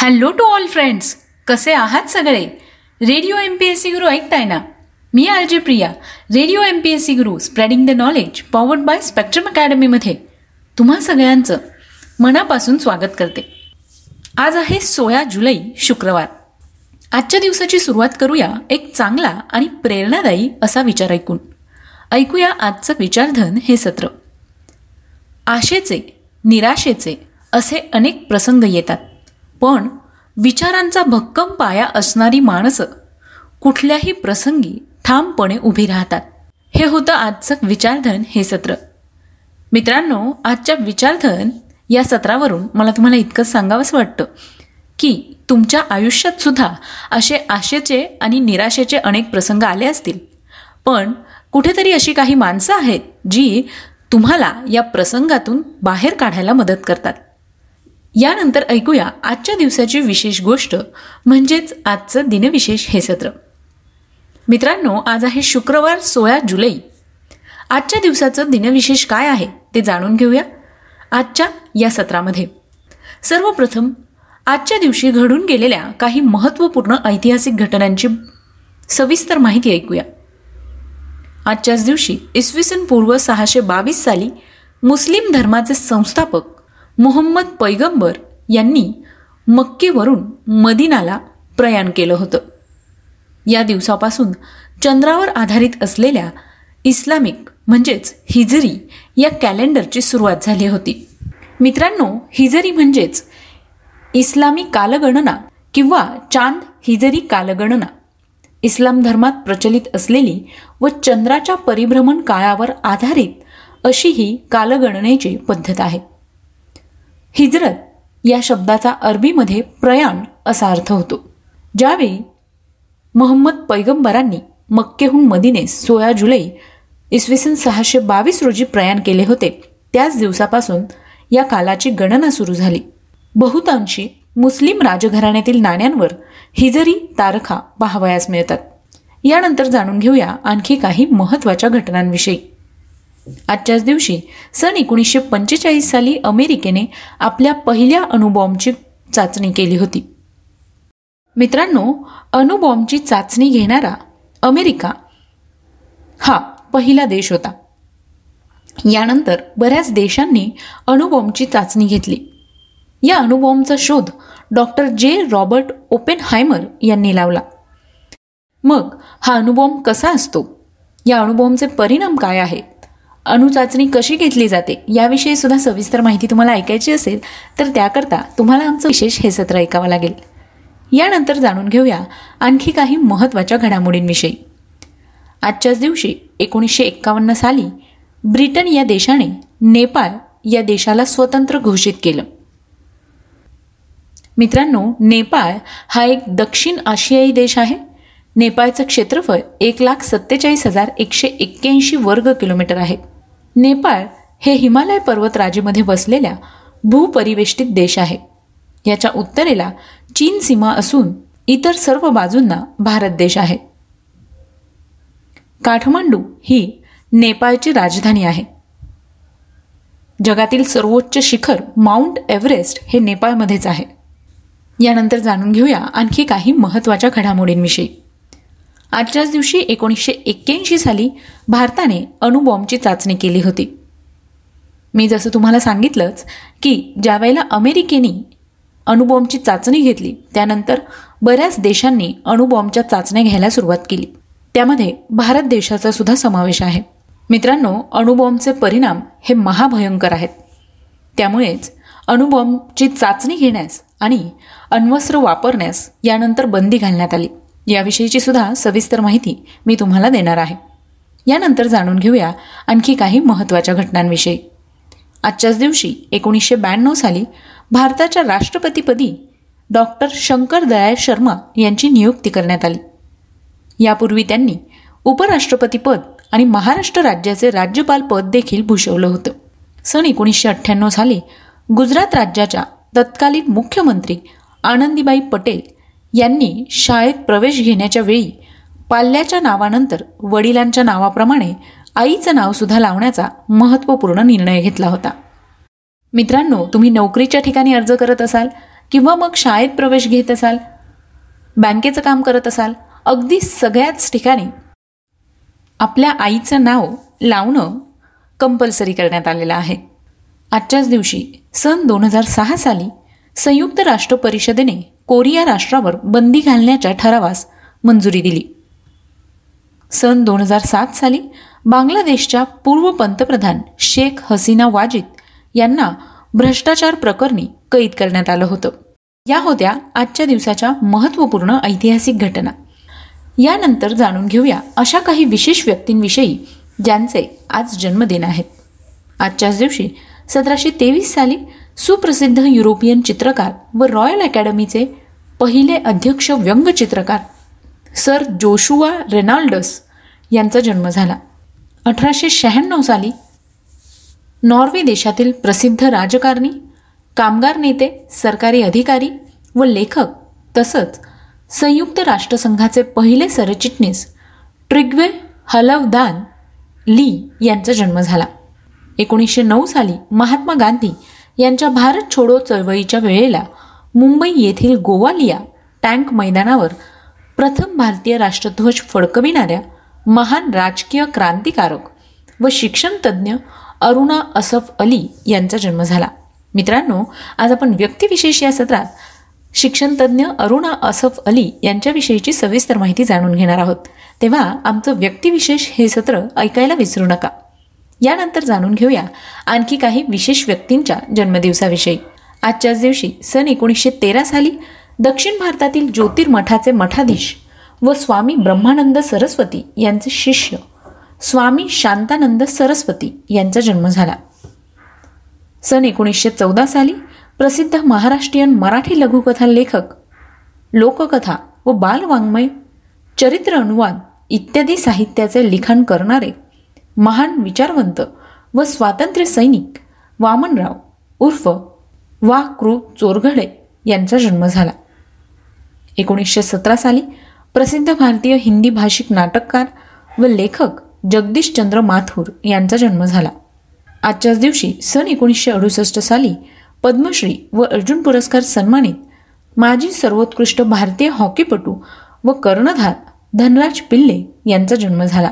Hello to all friends कसे आहात सगळे? Radio M P S C Guru ऐकताय ना? मी RJ Priya. Radio M P S C Guru spreading the knowledge powered by Spectrum अकॅडमीमध्ये तुम्हा सगळ्यांचं मनापासून स्वागत करते. आज आहे सोळा जुलै शुक्रवार. आजच्या दिवसाची सुरुवात करूया एक चांगला आणि प्रेरणादायी असा विचार ऐकून. ऐकूया आजचं विचारधन हे सत्र. आशेचे निराशेचे असे अनेक प्रसंग येतात. पण विचारांचा भक्कम पाया असणारी माणसं कुठल्याही प्रसंगी ठामपणे उभी राहतात. हे होतं आजचं विचारधन हे सत्र. मित्रांनो आजच्या विचारधन या सत्रावरून मला तुम्हाला इतकंच सांगावंसं वाटतं की तुमच्या आयुष्यात सुद्धा असे आशेचे आणि निराशेचे अनेक प्रसंग आले असतील. पण कुठेतरी अशी काही माणसं आहेत जी तुम्हाला या प्रसंगातून बाहेर काढायला मदत करतात. यानंतर ऐकूया आजच्या दिवसाची विशेष गोष्ट म्हणजेच आजचं दिनविशेष हे सत्र. मित्रांनो आज आहे शुक्रवार सोळा जुलै. आजच्या दिवसाचं दिनविशेष काय आहे ते जाणून घेऊया आजच्या या सत्रामध्ये. सर्वप्रथम आजच्या दिवशी घडून गेलेल्या काही महत्त्वपूर्ण ऐतिहासिक घटनांची सविस्तर माहिती ऐकूया. आजच्याच दिवशी इसवी सन पूर्व सहाशे बावीस साली मुस्लिम धर्माचे संस्थापक मोहम्मद पैगंबर यांनी मक्केवरून मदिनाला प्रयाण केलं होतं. या दिवसापासून चंद्रावर आधारित असलेल्या इस्लामिक म्हणजेच हिजरी या कॅलेंडरची सुरुवात झाली होती. मित्रांनो हिजरी म्हणजेच इस्लामी कालगणना किंवा चांद हिजरी कालगणना. इस्लाम धर्मात प्रचलित असलेली व चंद्राच्या परिभ्रमण काळावर आधारित अशी ही कालगणनेची पद्धत आहे. हिजरत या शब्दाचा अरबीमध्ये प्रयाण असा अर्थ होतो. ज्यावेळी मोहम्मद पैगंबरांनी मक्केहून मदीने सोळा जुलै इसवी सन सहाशे बावीस रोजी प्रयाण केले होते त्याच दिवसापासून या कालाची गणना सुरू झाली. बहुतांशी मुस्लिम राजघराण्यातील नाण्यांवर हिजरी तारखा पाहावयास मिळतात. यानंतर जाणून घेऊया आणखी काही महत्त्वाच्या घटनांविषयी. आजच्याच दिवशी सन एकोणीसशे पंचेचाळीस साली अमेरिकेने आपल्या पहिल्या अणुबॉम्बची चाचणी केली होती. मित्रांनो अणुबॉम्बची चाचणी घेणारा अमेरिका हा पहिला देश होता. यानंतर बऱ्याच देशांनी अणुबॉम्बची चाचणी घेतली. या अणुबॉम्बचा शोध डॉक्टर जे. रॉबर्ट ओपेनहायमर यांनी लावला. मग हा अणुबॉम्ब कसा असतो? या अणुबॉम्बचे परिणाम काय आहेत अणुचाचणी कशी घेतली जाते याविषयी सुद्धा सविस्तर माहिती तुम्हाला ऐकायची असेल तर त्याकरता तुम्हाला आमचं विशेष हे सत्र ऐकावं लागेल. यानंतर जाणून घेऊया आणखी काही महत्त्वाच्या घडामोडींविषयी. आजच्याच दिवशी एकोणीसशे एक्कावन्न साली ब्रिटन या देशाने नेपाळ या देशाला स्वतंत्र घोषित केलं. मित्रांनो नेपाळ हा एक दक्षिण आशियाई देश आहे. नेपाळचं क्षेत्रफळ एक लाख सत्तेचाळीस हजार एकशे एक्क्याऐंशी वर्ग किलोमीटर आहे. नेपाळ हे हिमालय पर्वतराजीमध्ये वसलेल्या भूपरिवेष्टित देश आहे. याच्या उत्तरेला चीन सीमा असून इतर सर्व बाजूंना भारत देश आहे. काठमांडू ही नेपाळची राजधानी आहे. जगातील सर्वोच्च शिखर माउंट एव्हरेस्ट हे नेपाळमध्येच आहे. यानंतर जाणून घेऊया आणखी काही महत्त्वाच्या घडामोडींविषयी. आजच्याच दिवशी एकोणीसशे एक्क्याऐंशी साली भारताने अणुबॉम्बची चाचणी केली होती. मी जसं तुम्हाला सांगितलंच की ज्यावेळेला अमेरिकेने अणुबॉम्बची चाचणी घेतली त्यानंतर बऱ्याच देशांनी अणुबॉम्बच्या चाचण्या घ्यायला सुरुवात केली. त्यामध्ये भारत देशाचा सुद्धा समावेश आहे. मित्रांनो अणुबॉम्बचे परिणाम हे महाभयंकर आहेत. त्यामुळेच अणुबॉम्बची चाचणी घेण्यास आणि अण्वस्त्र वापरण्यास यानंतर बंदी घालण्यात आली. याविषयीची सुद्धा सविस्तर माहिती मी तुम्हाला देणार आहे. यानंतर जाणून घेऊया आणखी काही महत्त्वाच्या घटनांविषयी. आजच्याच दिवशी एकोणीसशे ब्याण्णव साली भारताच्या राष्ट्रपतीपदी डॉक्टर शंकर दयाळ शर्मा यांची नियुक्ती करण्यात आली. यापूर्वी त्यांनी उपराष्ट्रपतीपद आणि महाराष्ट्र राज्याचे राज्यपाल पद देखील भूषवलं होतं. सन एकोणीसशे अठ्ठ्याण्णव साली गुजरात राज्याच्या तत्कालीन मुख्यमंत्री आनंदीबाई पटेल यांनी शाळेत प्रवेश घेण्याच्या वेळी पाल्याच्या नावानंतर वडिलांच्या नावाप्रमाणे आईचं नावसुद्धा लावण्याचा महत्त्वपूर्ण निर्णय घेतला होता. मित्रांनो तुम्ही नोकरीच्या ठिकाणी अर्ज करत असाल किंवा मग शाळेत प्रवेश घेत असाल बँकेचं काम करत असाल अगदी सगळ्याच ठिकाणी आपल्या आईचं नाव लावणं कंपल्सरी करण्यात आलेलं आहे. आजच्याच दिवशी सन दोन हजार सहा साली संयुक्त राष्ट्र परिषदेने कोरिया राष्ट्रावर बंदी घालण्याच्या ठरावास मंजुरी दिली. सन दोन हजार सात साली बांगलादेशच्या पूर्व पंतप्रधान शेख हसीना वाजिद यांना भ्रष्टाचार प्रकरणी कैद करण्यात आलं होतं. या होत्या आजच्या दिवसाच्या महत्त्वपूर्ण ऐतिहासिक घटना. यानंतर जाणून घेऊया अशा काही विशेष व्यक्तींविषयी ज्यांचे आज जन्मदिन आहेत. आजच्याच दिवशी सतराशे तेवीस साली सुप्रसिद्ध युरोपियन चित्रकार व रॉयल अकॅडमीचे पहिले अध्यक्ष व्यंगचित्रकार सर जोशुआ रेनाल्डस यांचा जन्म झाला. अठराशे शहाण्णव साली नॉर्वे देशातील प्रसिद्ध राजकारणी कामगार नेते सरकारी अधिकारी व लेखक तसंच संयुक्त राष्ट्रसंघाचे पहिले सरचिटणीस ट्रिग्वे हलवदान ली यांचा जन्म झाला. एकोणीसशे नऊ साली महात्मा गांधी यांच्या भारत छोडो चळवळीच्या वेळेला मुंबई येथील गोवालिया टँक मैदानावर प्रथम भारतीय राष्ट्रध्वज फडकविणाऱ्या महान राजकीय क्रांतिकारक व शिक्षणतज्ज्ञ अरुणा असफ अली यांचा जन्म झाला. मित्रांनो आज आपण व्यक्तिविशेष या सत्रात शिक्षणतज्ज्ञ अरुणा असफ अली यांच्याविषयीची सविस्तर माहिती जाणून घेणार आहोत. तेव्हा आमचं व्यक्तिविशेष हे सत्र ऐकायला विसरू नका. यानंतर जाणून घेऊया आणखी काही विशेष व्यक्तींच्या जन्मदिवसाविषयी. आजच्याच दिवशी सन एकोणीसशे तेरा साली दक्षिण भारतातील ज्योतिर्मठाचे मठाधीश व स्वामी ब्रह्मानंद सरस्वती यांचे शिष्य स्वामी शांतानंद सरस्वती यांचा जन्म झाला. सन एकोणीसशे चौदा साली प्रसिद्ध महाराष्ट्रीयन मराठी लघुकथा लेखक लोककथा व बालवाङ्मय चरित्र अनुवाद इत्यादी साहित्याचे लिखाण करणारे महान विचारवंत व स्वातंत्र्य सैनिक वामनराव उर्फ वा कृ चोरघडे यांचा जन्म झाला. एकोणीसशे सतरा साली प्रसिद्ध भारतीय हिंदी भाषिक नाटककार व लेखक जगदीशचंद्र माथुर यांचा जन्म झाला. आजच्याच दिवशी सन एकोणीसशे अडुसष्ट साली पद्मश्री व अर्जुन पुरस्कार सन्मानित माजी सर्वोत्कृष्ट भारतीय हॉकीपटू व कर्णधार धनराज पिल्ले यांचा जन्म झाला.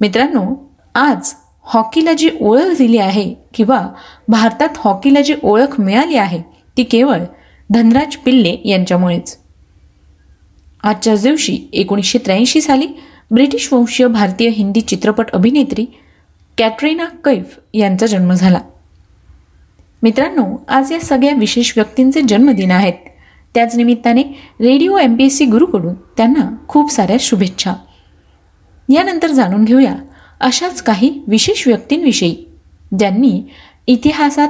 मित्रांनो आज हॉकीला जी ओळख दिली आहे किंवा भारतात हॉकीला जी ओळख मिळाली आहे ती केवळ धनराज पिल्ले यांच्यामुळेच. आजच्याच दिवशी एकोणीसशे त्र्याऐंशी साली ब्रिटिश वंशीय भारतीय हिंदी चित्रपट अभिनेत्री कॅटरीना कैफ यांचा जन्म झाला. मित्रांनो आज या सगळ्या विशेष व्यक्तींचे जन्मदिन आहेत. त्याच निमित्ताने radio M P S C गुरुकडून त्यांना खूप साऱ्या शुभेच्छा. यानंतर जाणून घेऊया अशाच काही विशेष व्यक्तींविषयी ज्यांनी इतिहासात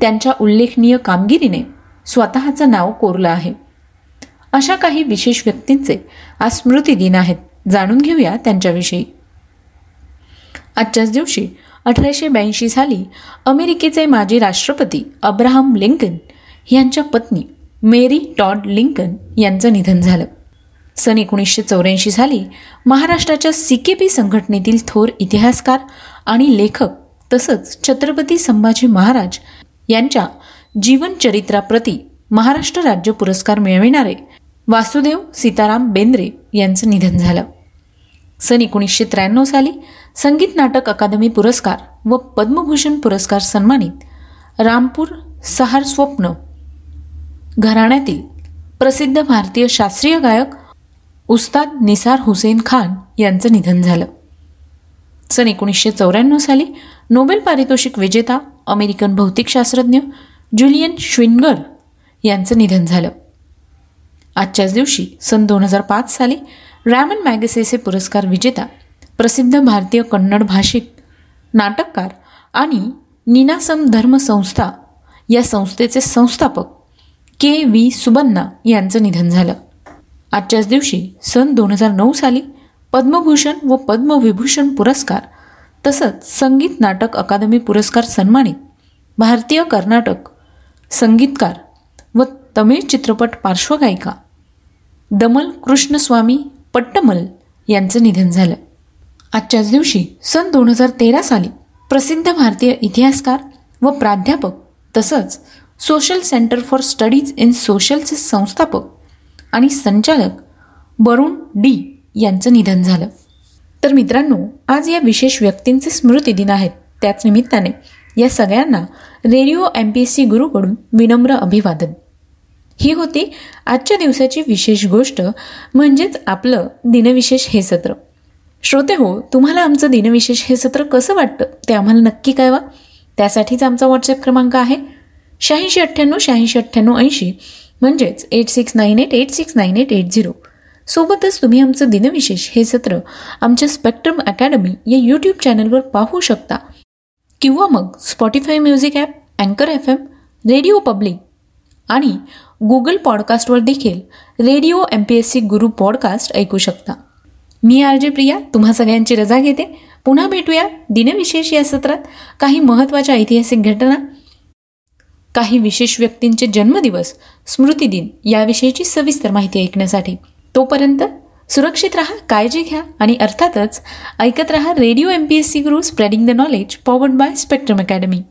त्यांच्या उल्लेखनीय कामगिरीने स्वतःचं नाव कोरलं आहे. अशा काही विशेष व्यक्तींचे आज स्मृती दिन आहेत जाणून घेऊया त्यांच्याविषयी. आजच्याच दिवशी अठराशे ब्याऐंशी साली अमेरिकेचे माजी राष्ट्रपती अब्राहम लिंकन यांच्या पत्नी मेरी टॉड लिंकन यांचं निधन झालं. सन एकोणीसशे चौऱ्याऐंशी साली महाराष्ट्राच्या सी के पी संघटनेतील थोर इतिहासकार आणि लेखक तसंच छत्रपती संभाजी महाराज यांच्या जीवनचरित्राप्रती महाराष्ट्र राज्य पुरस्कार मिळविणारे वासुदेव सीताराम बेंद्रे यांचं निधन झालं. सन एकोणीसशे त्र्याण्णव साली संगीत नाटक अकादमी पुरस्कार व पद्मभूषण पुरस्कार सन्मानित रामपूर सहार स्वप्न घराण्यातील प्रसिद्ध भारतीय शास्त्रीय गायक उस्ताद निसार हुसेन खान यांचं निधन झालं. सन एकोणीसशे चौऱ्याण्णव साली नोबेल पारितोषिक विजेता अमेरिकन भौतिकशास्त्रज्ञ ज्युलियन श्विनगर यांचं निधन झालं. आजच्याच दिवशी सन दोन हजार पाच साली रॅमन मॅगसेसे पुरस्कार विजेता प्रसिद्ध भारतीय कन्नड भाषिक नाटककार आणि निनासम धर्म संस्था या संस्थेचे संस्थापक के व्ही सुबन्ना यांचं निधन झालं. आजच्याच दिवशी सन दोन हजार नऊ साली पद्मभूषण व पद्मविभूषण पुरस्कार तसंच संगीत नाटक अकादमी पुरस्कार सन्मानित भारतीय कर्नाटक संगीतकार व तमिळ चित्रपट पार्श्वगायिका दमल कृष्णस्वामी पट्टमल यांचं निधन झालं. आजच्याच दिवशी सन दोन हजार तेरा साली प्रसिद्ध भारतीय इतिहासकार व प्राध्यापक तसंच social centre for studies in सोशलचे संस्थापक आणि संचालक बरुण डी यांचं निधन झालं. तर मित्रांनो आज या विशेष व्यक्तींचे स्मृतिदिन आहेत. त्याच निमित्ताने या सगळ्यांना radio M P S C गुरुकडून विनम्र अभिवादन. ही होती आजच्या दिवसाची विशेष गोष्ट म्हणजेच आपलं दिनविशेष हे सत्र. श्रोते हो तुम्हाला आमचं दिनविशेष हे सत्र कसं वाटतं? ते आम्हाला नक्की कळवा. त्यासाठीच आमचा व्हॉट्सअप क्रमांक आहे शहाऐंशी अठ्ठ्याण्णव शहाऐंशी अठ्ठ्याण्णव ऐंशी. म्हणजेच eight six nine eight eight six nine eight eight zero सोबतच तुम्ही आमचं दिनविशेष हे सत्र आमच्या स्पेक्ट्रम अकॅडमी या यूट्यूब चॅनलवर पाहू शकता. किंवा मग स्पॉटीफाय म्युझिक ॲप अँकर एफ एम रेडिओ पब्लिक आणि गुगल पॉडकास्टवर देखील radio M P S C Guru podcast ऐकू शकता. मी आर जे प्रिया तुम्हा सगळ्यांची रजा घेते. पुन्हा भेटूया दिनविशेष या सत्रात. काही महत्त्वाच्या ऐतिहासिक घटना काही विशेष व्यक्तींचे जन्मदिवस स्मृतिदिन याविषयीची सविस्तर माहिती ऐकण्यासाठी. तोपर्यंत सुरक्षित रहा काळजी घ्या आणि अर्थातच ऐकत रहा radio M P S C Guru spreading the knowledge powered by Spectrum Academy